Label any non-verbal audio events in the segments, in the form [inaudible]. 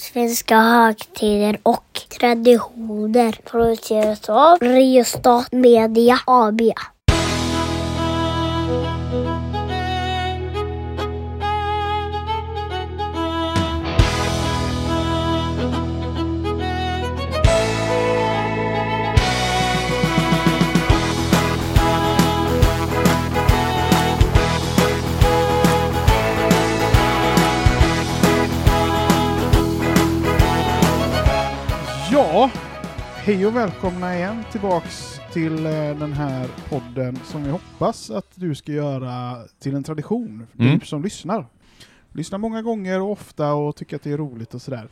Svenska högtider och traditioner produceras av Riostat Media AB. Hej och välkomna igen tillbaks till eh, den här podden som vi hoppas att du ska göra till en tradition, Mm. du som lyssnar. Lyssnar många gånger och ofta och tycker att det är roligt och sådär.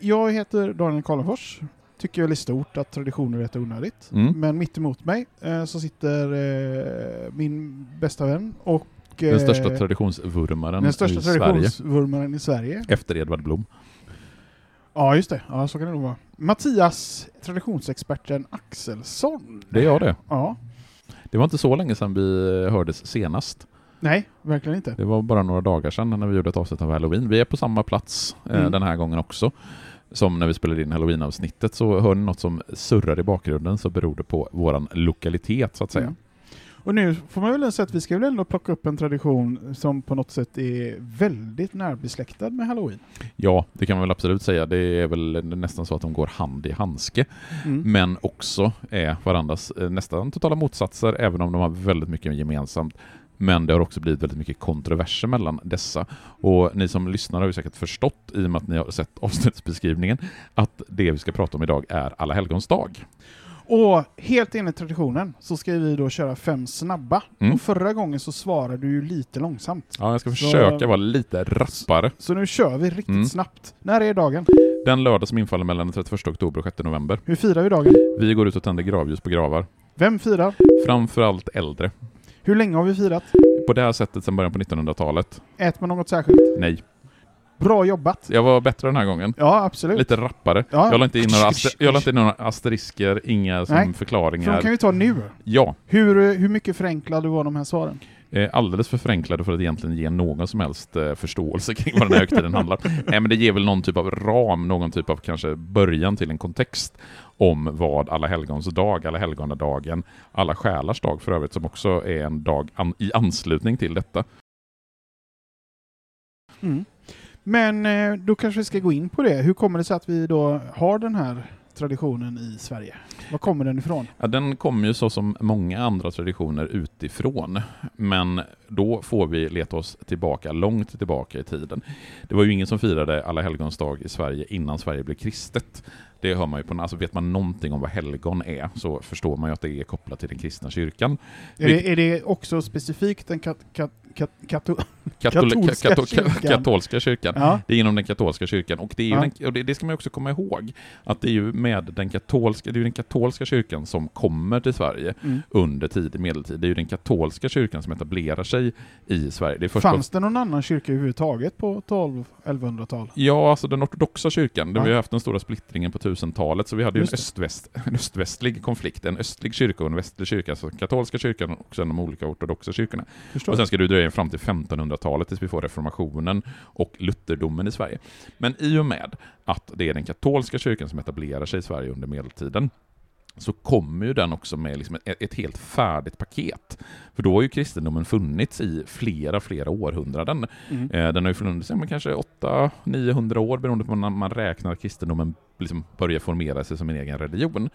Jag heter Daniel Karlenfors, tycker väl i stort att traditioner är rätt onödigt. Mm. Men mitt emot mig eh, så sitter eh, min bästa vän och Den största traditionsvurmaren den största i Sverige. traditionsvurmaren i Sverige. Efter Edvard Blom. Ja, just det. Ja, så kan det nog vara. Mattias, traditionsexperten Axelsson. Det är jag det. Ja. Det var inte så länge sedan vi hördes senast. Nej, verkligen inte. Det var bara några dagar sedan när vi gjorde ett avsnitt av Halloween. Vi är på samma plats eh, Mm. den här gången också. Som när vi spelade in Halloween-avsnittet, så hör ni något som surrar i bakgrunden så beror det på våran lokalitet så att säga. Mm. Och nu får man väl säga att vi ska väl ändå plocka upp en tradition som på något sätt är väldigt närbesläktad med halloween. Ja, det kan man väl absolut säga. Det är väl nästan så att de går hand i handske. Mm. men också är varandras eh, nästan totala motsatser, även om de har väldigt mycket gemensamt. Men det har också blivit väldigt mycket kontroverser mellan dessa. Och ni som lyssnar har ju säkert förstått, i och med att ni har sett avsnittsbeskrivningen, att det vi ska prata om idag är Alla helgons dag. Och helt enligt traditionen så ska vi då köra fem snabba. Mm. Och förra gången så svarade du ju lite långsamt. Ja, jag ska Så- försöka vara lite rappare. Så nu kör vi riktigt Mm. snabbt. När är dagen? Den lördag som infaller mellan den 31 oktober och 6 november. Hur firar vi dagen? Vi går ut och tänder gravljus på gravar. Vem firar? Framförallt äldre. Hur länge har vi firat? På det här sättet sedan början på 1900-talet. Äter man något särskilt? Nej. Bra jobbat! Jag var bättre den här gången. Ja, absolut. Lite rappare. Ja. Jag la inte in några, aster, inte in några asterisker, inga som Nej, För förklaringar. de kan vi ta nu. Ja, Hur, hur mycket förenklade var de här svaren? eh, alldeles för förenklade för att egentligen ge någon som helst eh, förståelse kring vad den här högtiden handlar. [laughs] Nej, men det ger väl någon typ av ram, någon typ av kanske början till en kontext om vad Alla helgons dag, Alla helgonadagen, Alla själars dag för övrigt, som också är en dag an, i anslutning till detta. Mm. Men eh, då kanske vi ska gå in på det. Hur kommer det sig att vi då har den här traditionen i Sverige? Var kommer den ifrån? Ja, den kommer ju så som många andra traditioner utifrån, men då får vi leta oss tillbaka, långt tillbaka i tiden. Det var ju ingen som firade Alla helgons dag i Sverige innan Sverige blev kristet. Det hör man ju på, alltså vet man någonting om vad helgon är så förstår man ju att det är kopplat till den kristna kyrkan. Är det, är det också specifikt den kat, kat, kat, kato, [laughs] Katol Katolska kato kyrkan. katolska kyrkan. ja. Det är inom den katolska kyrkan och, det, är Ja. den, och det, det ska man också komma ihåg att det är ju med den katolska, det är den katolska kyrkan som kommer till Sverige Mm. under tidig medeltid. Det är ju den katolska kyrkan som etablerar sig i Sverige. Det Fanns det någon annan kyrka överhuvudtaget på 12-1100-tal? Ja, alltså den ortodoxa kyrkan. Ja. Vi har haft den stora splittringen på 1000-talet, så vi hade ju en, öst-väst, [laughs] en öst-västlig konflikt. En östlig kyrka och en västlig kyrka, alltså katolska kyrkan och sen de olika ortodoxa kyrkorna. Förstår. Och sen ska du dröja fram till 1500-talet tills vi får reformationen och lutherdomen i Sverige. Men i och med att det är den katolska kyrkan som etablerar sig i Sverige under medeltiden, så kommer ju den också med liksom ett, ett helt färdigt paket. För då har ju kristendomen funnits i flera, flera århundraden. Mm. Eh, Den har ju funnits i kanske 800-900 år beroende på när man räknar kristendomen liksom börjar formera sig som en egen religion.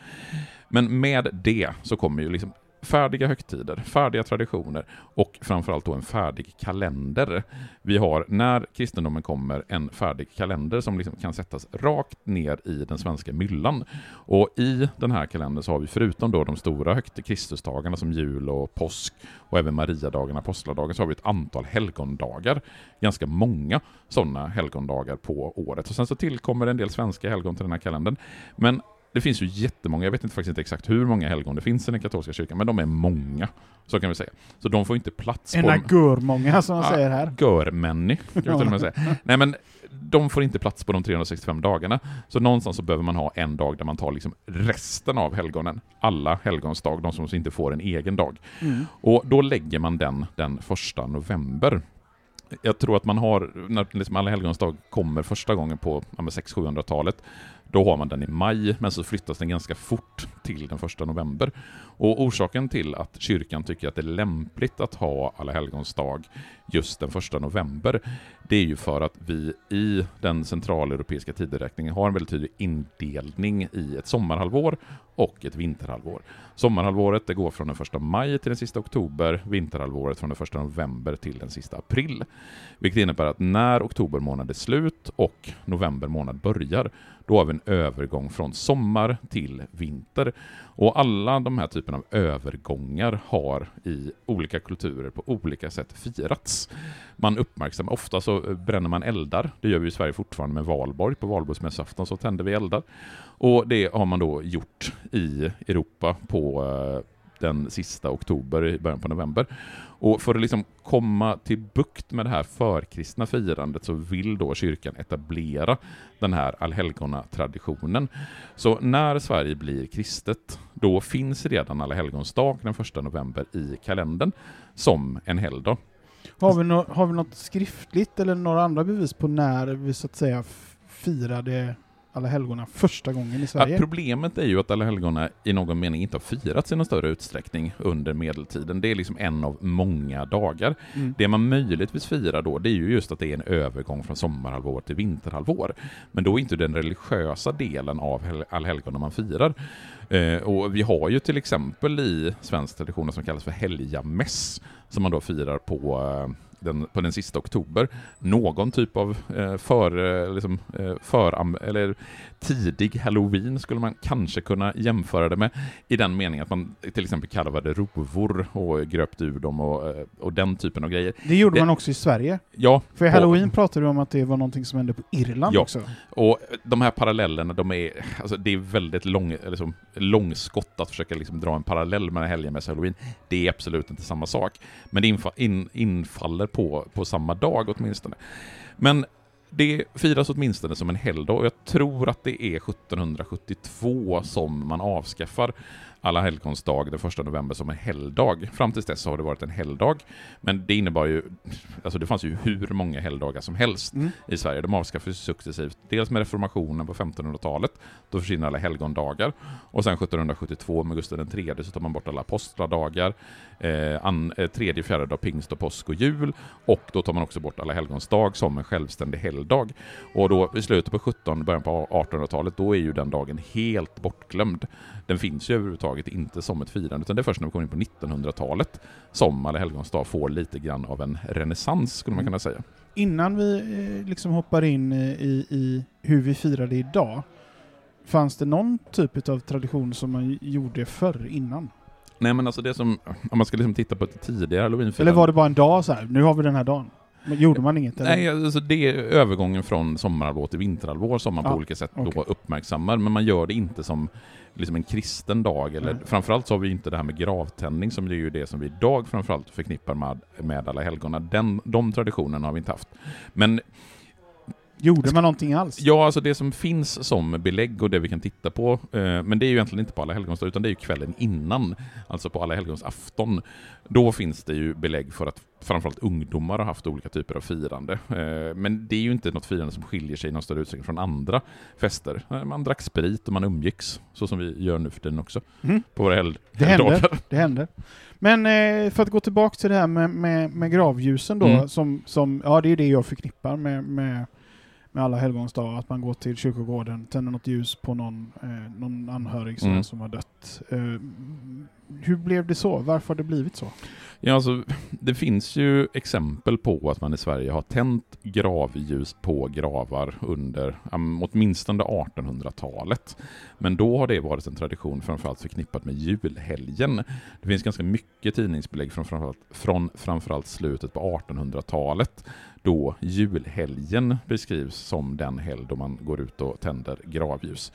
Men med det så kommer ju liksom färdiga högtider, färdiga traditioner och framförallt då en färdig kalender. Vi har, när kristendomen kommer, en färdig kalender som liksom kan sättas rakt ner i den svenska myllan. Och i den här kalendern så har vi förutom då de stora högt Kristusdagarna som jul och påsk och även Mariadagen, apostladagen, så har vi ett antal helgondagar. Ganska många sådana helgondagar på året. Och sen så tillkommer en del svenska helgon till den här kalendern. Men det finns ju jättemånga, jag vet inte faktiskt inte exakt hur många helgon det finns i den katolska kyrkan, men de är många. Så kan vi säga. Så de får inte plats på... Ena gurmånga som man Ja. säger här. Görmänny, kan vi till och med säga. Nej men, de får inte plats på de 365 dagarna. Så någonstans så behöver man ha en dag där man tar liksom resten av helgonen. Alla helgonsdag, de som inte får en egen dag. Mm. Och då lägger man den den första november. jag tror att man har, när liksom Alla helgons dag kommer första gången på ja, 600-700-talet, då har man den i maj, men så flyttas den ganska fort till den 1 november. Och orsaken till att kyrkan tycker att det är lämpligt att ha Alla helgons dag just den 1 november, det är ju för att vi i den centraleuropeiska tideräkningen har en väldigt tydlig indelning i ett sommarhalvår och ett vinterhalvår. Sommarhalvåret det går från den första maj till den sista oktober, vinterhalvåret från den första november till den sista april. Vilket innebär att när oktober månad är slut och november månad börjar, då har vi en övergång från sommar till vinter. Och alla de här typerna av övergångar har i olika kulturer på olika sätt firats. Man uppmärksammar, ofta så bränner man eldar, det gör vi i Sverige fortfarande med valborg, på valborgsmässoafton så tänder vi eldar. Och det har man då gjort i Europa på Eh, den sista oktober, i början på november. Och för att liksom komma till bukt med det här förkristna firandet så vill då kyrkan etablera den här allhelgona-traditionen. Så när Sverige blir kristet, då finns redan allhelgons dag den första november i kalendern som en helgdag. Har vi, no har vi något skriftligt eller några andra bevis på när vi så att säga firade alla helgona första gången i Sverige. Ja, problemet är ju att alla helgona i någon mening inte har firats i någon större utsträckning under medeltiden. Det är liksom en av många dagar. Mm. Det man möjligtvis firar då, det är ju just att det är en övergång från sommarhalvår till vinterhalvår. Men då är inte den religiösa delen av allhelgona man firar. Eh, och vi har ju till exempel i svensk tradition som kallas för helgamäss, som man då firar på eh, den, på den sista oktober någon typ av eh, för, eh, liksom, eh, för, eller tidig halloween skulle man kanske kunna jämföra det med i den meningen att man till exempel kalvade rovor och gröpte ur dem och, eh, och den typen av grejer. Det gjorde det, man också i Sverige. Ja. För i halloween pratade du om att det var någonting som hände på Irland ja, också. och de här parallellerna, de är, alltså det är väldigt lång, liksom, långskott att försöka liksom dra en parallell mellan helgen med halloween. Det är absolut inte samma sak. Men det infa, in, infaller på, på samma dag åtminstone. Men det firas åtminstone som en helgdag och jag tror att det är 1772 som man avskaffar alla helgons dag den 1 november som en helgdag. Fram tills dess har det varit en helgdag. Men det innebar ju, alltså det fanns ju hur många helgdagar som helst mm. i Sverige. De avskaffades successivt. Dels med reformationen på 1500-talet, då försvinner alla helgondagar. Och sen 1772 med Gustav III så tar man bort alla apostlardagar, eh, an, eh, tredje, fjärde dag pingst och påsk och jul. Och då tar man också bort alla helgons dag som en självständig helgdag. Och då i slutet på 17, början på 1800-talet, då är ju den dagen helt bortglömd. Den finns ju överhuvudtaget inte som ett firande, utan det är först när vi kommer in på 1900-talet som Alla helgons dag får lite grann av en renässans, skulle man mm. kunna säga. Innan vi eh, liksom hoppar in i, i hur vi firar det idag, fanns det någon typ av tradition som man gjorde förr, innan? Nej men alltså det som, om man ska liksom titta på ett tidigare halloweenfirande. Eller var det bara en dag så här, nu har vi den här dagen? Men gjorde man inget? Eller? Nej, alltså det är övergången från sommarhalvår till vinterhalvår som man ja, på olika sätt okay. då uppmärksammar, men man gör det inte som liksom en kristen dag. Eller, mm. Framförallt så har vi inte det här med gravtändning som är ju det som vi idag framförallt förknippar med, med alla helgona. Den, de traditionerna har vi inte haft. Men Gjorde man någonting alls? Ja, alltså det som finns som belägg och det vi kan titta på, eh, men det är ju egentligen inte på alla helgons utan det är ju kvällen innan, alltså på alla helgons afton. Då finns det ju belägg för att framförallt ungdomar har haft olika typer av firande. Eh, men det är ju inte något firande som skiljer sig i någon större utsträckning från andra fester. Eh, man drack sprit och man umgicks, så som vi gör nu för tiden också, mm. på våra hel det händer, det händer. Men eh, för att gå tillbaka till det här med, med, med gravljusen då, mm. som, som, ja det är det jag förknippar med, med med alla helgons dag, att man går till kyrkogården, tänder något ljus på någon, eh, någon anhörig som, mm. som har dött. Eh, hur blev det så? Varför har det blivit så? Ja, alltså, det finns ju exempel på att man i Sverige har tänt gravljus på gravar under um, åtminstone 1800-talet. Men då har det varit en tradition framförallt förknippat med julhelgen. Det finns ganska mycket tidningsbelägg från framförallt, från framförallt slutet på 1800-talet då julhelgen beskrivs som den helg då man går ut och tänder gravljus.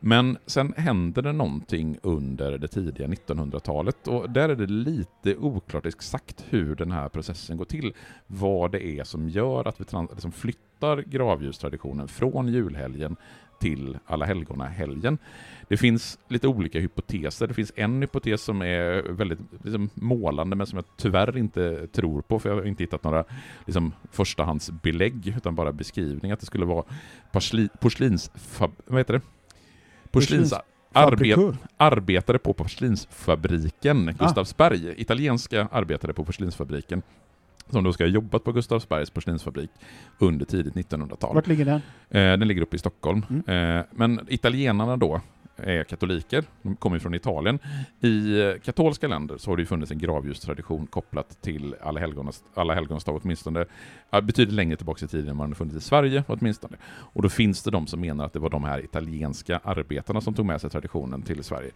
Men sen händer det någonting under det tidiga 1900-talet och där är det lite oklart exakt hur den här processen går till. Vad det är som gör att vi liksom flyttar gravljustraditionen från julhelgen till Alla helgona-helgen. Det finns lite olika hypoteser. Det finns en hypotes som är väldigt liksom, målande men som jag tyvärr inte tror på för jag har inte hittat några liksom, förstahandsbelägg utan bara beskrivning att det skulle vara porslinsfab... Vad heter det? Porslins... Arbet, arbetare på porslinsfabriken ah. Gustavsberg, ah. italienska arbetare på porslinsfabriken som då ska ha jobbat på Gustavsbergs porslinsfabrik under tidigt 1900-tal. Vart ligger den? Eh, den ligger uppe i Stockholm. Mm. Eh, men italienarna då, är katoliker, de kommer från Italien. I eh, katolska länder så har det funnits en gravljustradition kopplat till Alla, helgons, alla helgons dag, åtminstone betydligt längre tillbaka i tiden än vad den funnits i Sverige åtminstone. Och då finns det de som menar att det var de här italienska arbetarna som tog med sig traditionen till Sverige.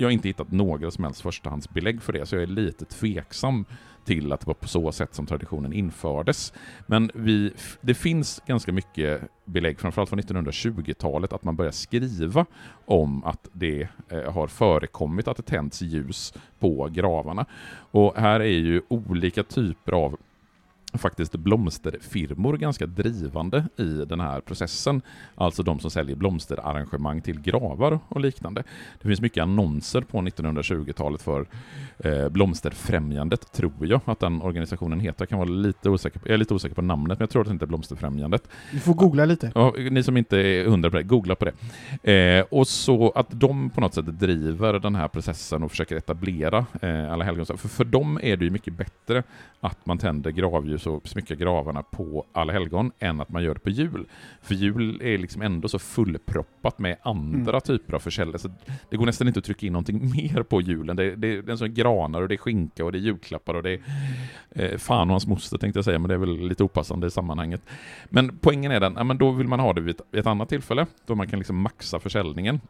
Jag har inte hittat några som helst förstahandsbelägg för det, så jag är lite tveksam till att det var på så sätt som traditionen infördes. Men vi, det finns ganska mycket belägg, framförallt från 1920-talet, att man börjar skriva om att det eh, har förekommit att det tänds ljus på gravarna. Och här är ju olika typer av faktiskt blomsterfirmor ganska drivande i den här processen. Alltså de som säljer blomsterarrangemang till gravar och liknande. Det finns mycket annonser på 1920-talet för eh, Blomsterfrämjandet, tror jag att den organisationen heter. Jag, kan vara lite osäker på, jag är lite osäker på namnet, men jag tror att det inte är Blomsterfrämjandet. Du får googla lite. Ja, ni som inte är hundra på det, googla på det. Eh, och så att de på något sätt driver den här processen och försöker etablera eh, Alla helgons för, för dem är det ju mycket bättre att man tänder gravljus och smyckar gravarna på alla helgon än att man gör det på jul. För jul är liksom ändå så fullproppat med andra mm. typer av försäljelse. Det går nästan inte att trycka in någonting [laughs] mer på julen. Det, det, det är som granar och det är skinka och det är julklappar och det är eh, fan och hans moster tänkte jag säga, men det är väl lite opassande i sammanhanget. Men poängen är den, ja, men då vill man ha det vid ett, vid ett annat tillfälle, då man kan liksom maxa försäljningen.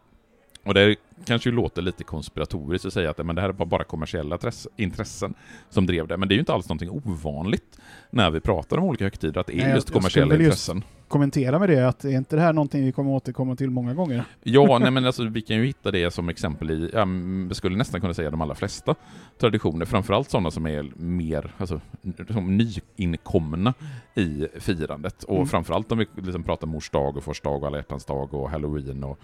Och det kanske ju låter lite konspiratoriskt att säga att men det här var bara kommersiella intressen som drev det, men det är ju inte alls någonting ovanligt när vi pratar om olika högtider, att det är Nej, just kommersiella intressen. Just kommentera med det, att är inte det här någonting vi kommer återkomma till många gånger? Ja, [laughs] nej men alltså vi kan ju hitta det som exempel i, ja, vi skulle nästan kunna säga de allra flesta traditioner, framförallt sådana som är mer alltså, som nyinkomna i firandet. Och mm. framförallt om vi liksom pratar mors dag och fars dag och alla hjärtans dag och halloween och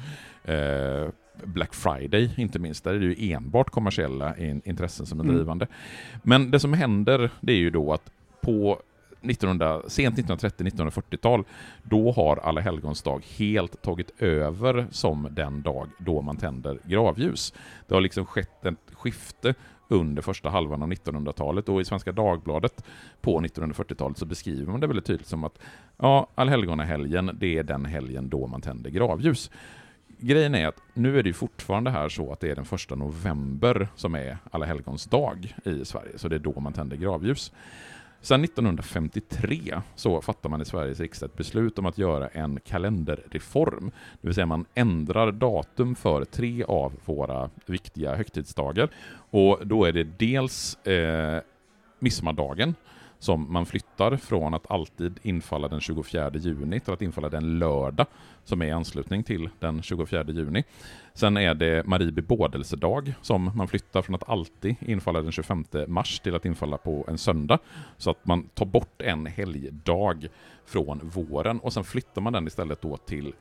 eh, Black Friday inte minst, där är det ju enbart kommersiella in intressen som är mm. drivande. Men det som händer, det är ju då att på 1900, sent 1930-1940-tal, då har Alla helgons dag helt tagit över som den dag då man tänder gravljus. Det har liksom skett ett skifte under första halvan av 1900-talet och i Svenska Dagbladet på 1940-talet så beskriver man det väldigt tydligt som att ja, allhelgonahelgen, det är den helgen då man tänder gravljus grejen är att nu är det fortfarande här så att det är den första november som är Alla helgons dag i Sverige, så det är då man tänder gravljus. Sen 1953 så fattar man i Sveriges riksdag ett beslut om att göra en kalenderreform. Det vill säga man ändrar datum för tre av våra viktiga högtidsdagar. Och då är det dels eh, midsommardagen, som man flyttar från att alltid infalla den 24 juni till att infalla den lördag som är i anslutning till den 24 juni. Sen är det Marie bebådelsedag som man flyttar från att alltid infalla den 25 mars till att infalla på en söndag. Så att man tar bort en helgdag från våren och sen flyttar man den istället då till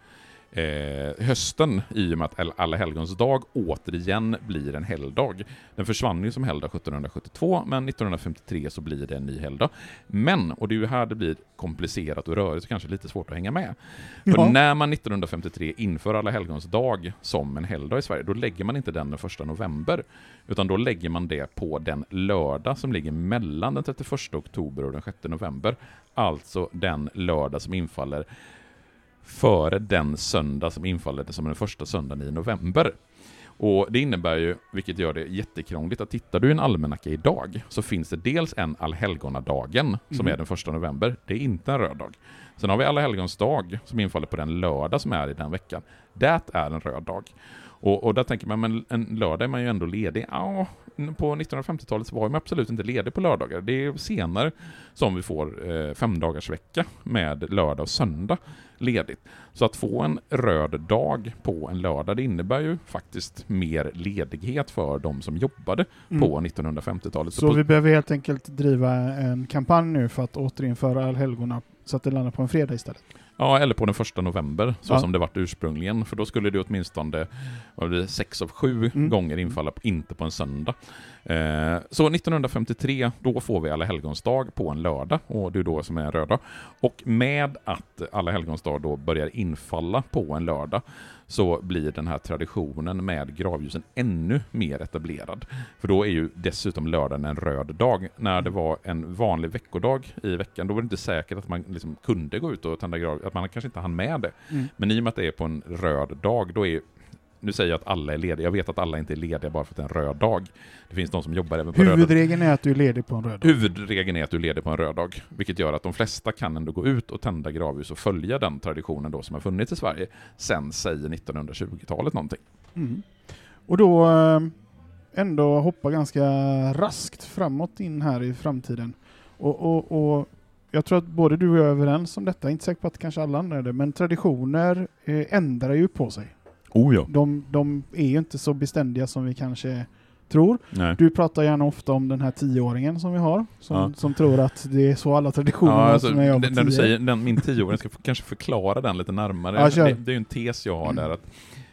eh, hösten i och med att Alla helgons dag återigen blir en helgdag. Den försvann ju som helgdag 1772, men 1953 så blir det en ny helgdag. Men, och det är ju här det blir komplicerat och rörigt och kanske lite svårt att hänga med. För ja. när man 1953 inför Alla helgons dag som en helgdag i Sverige, då lägger man inte den den första november, utan då lägger man det på den lördag som ligger mellan den 31 oktober och den 6 november. Alltså den lördag som infaller före den söndag som infaller som den första söndagen i november. Och Det innebär ju, vilket gör det jättekrångligt, att tittar du i en almanacka idag så finns det dels en allhelgonadagen mm. som är den första november. Det är inte en röd dag. Sen har vi alla helgons dag som infaller på den lördag som är i den veckan. Det är en röd dag. Och, och där tänker man, men en lördag är man ju ändå ledig. Ja, på 1950-talet var man absolut inte ledig på lördagar. Det är senare som vi får eh, femdagars vecka med lördag och söndag ledigt. Så att få en röd dag på en lördag, det innebär ju faktiskt mer ledighet för de som jobbade mm. på 1950-talet. Så, så vi behöver helt enkelt driva en kampanj nu för att återinföra allhelgona så att det landar på en fredag istället? Ja, eller på den första november, så Ja. som det vart ursprungligen. För då skulle det åtminstone vad det, sex av sju Mm. gånger infalla, inte på en söndag. Eh, så 1953, då får vi Alla helgons dag på en lördag, och det är då som är en röd Och med att Alla helgons dag då börjar infalla på en lördag, så blir den här traditionen med gravljusen ännu mer etablerad. För då är ju dessutom lördagen en röd dag. När det var en vanlig veckodag i veckan, då var det inte säkert att man liksom kunde gå ut och tända grav, att man kanske inte hann med det. Mm. Men i och med att det är på en röd dag, då är nu säger jag att alla är lediga, jag vet att alla inte är lediga bara för att det är en röd dag. Det finns de som jobbar även på röda Huvudregeln är att du är ledig på en röd dag. Huvudregeln är att du är ledig på en röd dag, vilket gör att de flesta kan ändå gå ut och tända gravljus och följa den traditionen då som har funnits i Sverige sen, säg 1920-talet någonting. Mm. Och då eh, ändå hoppa ganska raskt framåt in här i framtiden. Och, och, och jag tror att både du och jag är överens om detta, inte säker på att kanske alla andra är det, men traditioner eh, ändrar ju på sig. Oh ja. De, de är ju inte så beständiga som vi kanske tror. Nej. Du pratar gärna ofta om den här tioåringen som vi har, som, Ja. som tror att det är så alla traditioner Ja, alltså, som när jag när du säger den, min tioåring, ska kanske förklara den lite närmare. Ja, det, det är ju en tes jag har där, att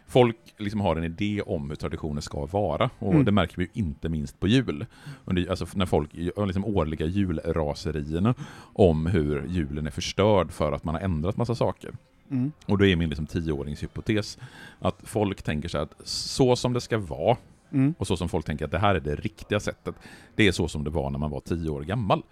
folk liksom har en idé om hur traditioner ska vara, och Mm. det märker vi ju inte minst på jul. Under, alltså när folk liksom årliga julraserierna om hur julen är förstörd för att man har ändrat massa saker. Mm. Och då är min liksom tioåringshypotes att folk tänker så här att så som det ska vara, Mm. och så som folk tänker att det här är det riktiga sättet, det är så som det var när man var tio år gammal.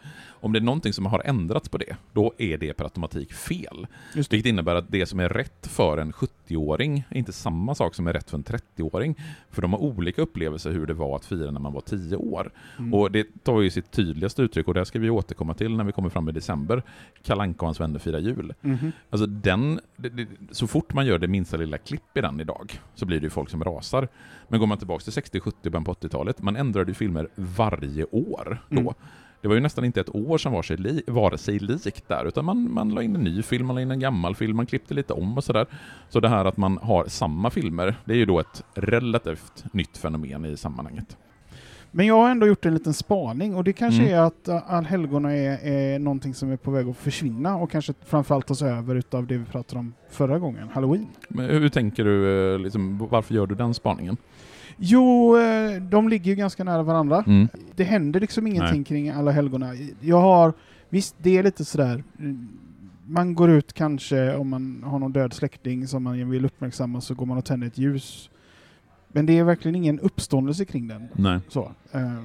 Om det är någonting som har ändrats på det, då är det per automatik fel. Just det. Vilket innebär att det som är rätt för en 70-åring är inte samma sak som är rätt för en 30-åring. För de har olika upplevelser hur det var att fira när man var 10 år. Mm. Och det tar ju sitt tydligaste uttryck, och det ska vi återkomma till när vi kommer fram i december. Kalle Anka och hans vänner firar jul. Mhm. Alltså den, det, det, så fort man gör det minsta lilla klipp i den idag, så blir det ju folk som rasar. Men går man tillbaka till 60, 70, början på 80-talet, man ändrade ju filmer varje år då. Mm. Det var ju nästan inte ett år som var sig, li, var sig likt där, utan man, man la in en ny film, man la in en gammal film, man klippte lite om och sådär. Så det här att man har samma filmer, det är ju då ett relativt nytt fenomen i sammanhanget. Men jag har ändå gjort en liten spaning och det kanske Mm. är att uh, allhelgona är, är någonting som är på väg att försvinna och kanske framförallt tas över utav det vi pratade om förra gången, halloween. Men hur tänker du, eh, liksom, varför gör du den spaningen? Jo, eh, de ligger ju ganska nära varandra. Mm. Det händer liksom ingenting kring alla helgona. Jag har, visst det är lite sådär, man går ut kanske om man har någon död släkting som man vill uppmärksamma så går man och tänder ett ljus. Men det är verkligen ingen uppståndelse kring den. Nej. Så, eh,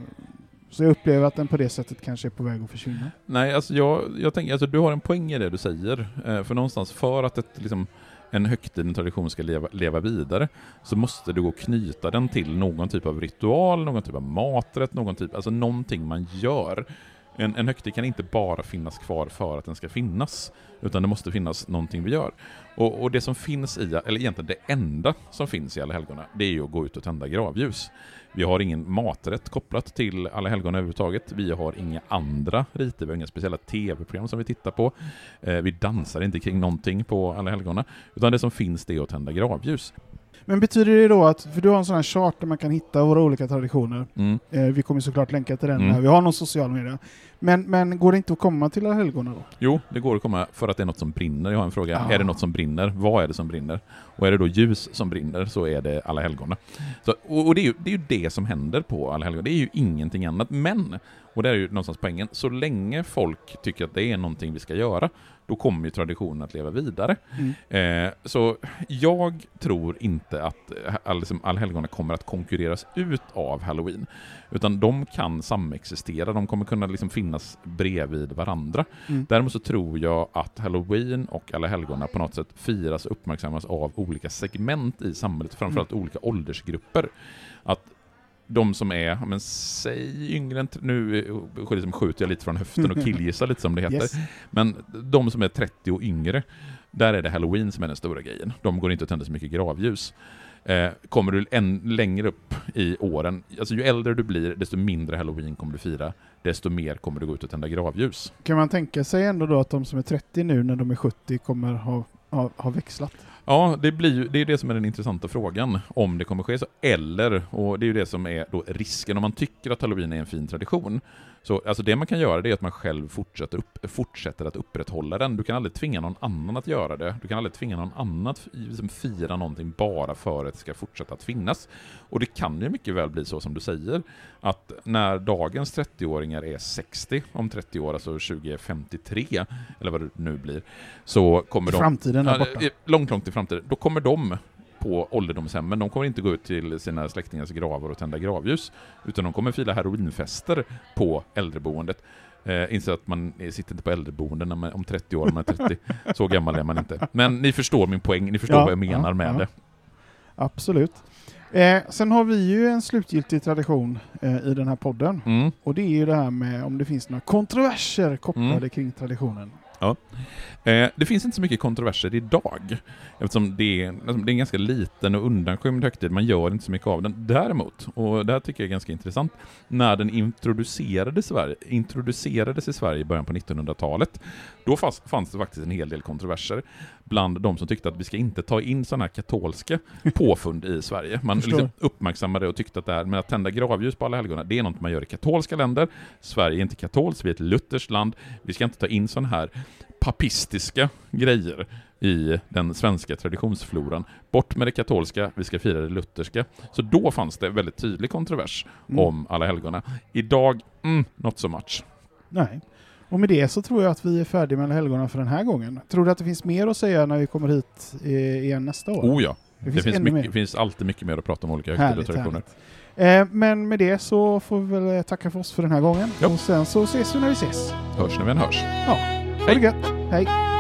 så jag upplever att den på det sättet kanske är på väg att försvinna. Nej, alltså jag, jag tänker, alltså du har en poäng i det du säger. Eh, för någonstans, för att ett, liksom, en högtid, en tradition ska leva, leva vidare, så måste du gå och knyta den till någon typ av ritual, någon typ av maträtt, någon typ, alltså någonting man gör. En, en högtid kan inte bara finnas kvar för att den ska finnas, utan det måste finnas någonting vi gör. Och, och det som finns i, eller egentligen det enda som finns i Alla helgona, det är ju att gå ut och tända gravljus. Vi har ingen maträtt kopplat till Alla helgona överhuvudtaget. Vi har inga andra riter, vi har inga speciella tv-program som vi tittar på. Eh, vi dansar inte kring någonting på Alla helgona, utan det som finns det är att tända gravljus. Men betyder det då att, för du har en sån här chart där man kan hitta våra olika traditioner, Mm. eh, vi kommer såklart länka till den Mm. när vi har någon social media. Men, men går det inte att komma till alla helgona då? Jo, det går att komma för att det är något som brinner. Jag har en fråga. Ja. Är det något som brinner? Vad är det som brinner? Och är det då ljus som brinner så är det Alla helgona. Så, och och det, är ju, det är ju det som händer på Alla helgona. Det är ju ingenting annat. Men, och det är ju någonstans poängen, så länge folk tycker att det är någonting vi ska göra, då kommer ju traditionen att leva vidare. Mm. Eh, så jag tror inte att eh, liksom, allhelgona kommer att konkurreras ut av halloween. Utan de kan samexistera, de kommer kunna liksom finnas bredvid varandra. Mm. Däremot så tror jag att halloween och alla helgona på något sätt firas och uppmärksammas av olika segment i samhället, framförallt olika åldersgrupper. Att de som är, men säg yngre än, nu liksom skjuter jag lite från höften och [laughs] killgissar lite som det heter, Yes. men de som är 30 och yngre, där är det halloween som är den stora grejen. De går inte att tända så mycket gravljus. Eh, kommer du än längre upp i åren, alltså ju äldre du blir, desto mindre halloween kommer du fira, desto mer kommer du gå ut och tända gravljus. Kan man tänka sig ändå då att de som är 30 nu när de är 70 kommer ha, ha, ha växlat? Ja, det, blir ju, det är det som är den intressanta frågan, om det kommer ske så. Eller, och det är ju det som är då risken, om man tycker att halloween är en fin tradition, så alltså det man kan göra det är att man själv fortsätter, upp, fortsätter att upprätthålla den. Du kan aldrig tvinga någon annan att göra det. Du kan aldrig tvinga någon annan att liksom fira någonting bara för att det ska fortsätta att finnas. Och det kan ju mycket väl bli så som du säger, att när dagens 30-åringar är 60 om 30 år, alltså 2053, eller vad det nu blir, så kommer de... Framtiden är borta. Långt, långt i framtiden. Då kommer de på ålderdomshemmen, de kommer inte gå ut till sina släktingars gravar och tända gravljus, utan de kommer fila heroinfester på äldreboendet. Eh, inser att man sitter inte på äldreboenden när man, om 30 år, man är 30. [laughs] Så gammal är man inte. Men ni förstår min poäng, ni förstår Ja, vad jag menar ja, med ja. det. Absolut. Eh, sen har vi ju en slutgiltig tradition eh, i den här podden. Mm. Och det är ju det här med om det finns några kontroverser kopplade Mm. kring traditionen. Eh, det finns inte så mycket kontroverser idag, eftersom det är, alltså, det är en ganska liten och undanskymd högtid, man gör inte så mycket av den. Däremot, och det här tycker jag är ganska intressant, när den introducerades i Sverige, introducerades i Sverige i början på 1900-talet, då fanns, fanns det faktiskt en hel del kontroverser bland de som tyckte att vi ska inte ta in sådana här katolska [laughs] påfund i Sverige. Man liksom uppmärksammade och tyckte att det här med att tända gravljus på alla helgona, det är något man gör i katolska länder. Sverige är inte katolskt, vi är ett lutherskt land. Vi ska inte ta in sådana här papistiska grejer i den svenska traditionsfloran. Bort med det katolska, vi ska fira det lutherska. Så då fanns det väldigt tydlig kontrovers Mm. om alla helgona. Idag, mm, not so much. Nej. Och med det så tror jag att vi är färdiga med helgona för den här gången. Tror du att det finns mer att säga när vi kommer hit eh, igen nästa år? Oh ja, det det finns, mycket, finns alltid mycket mer att prata om olika högtider och traditioner. Eh, men med det så får vi väl eh, tacka för oss för den här gången. Ja. Och sen så ses vi när vi ses. Hörs när vi än hörs. Ha det gött. Hej!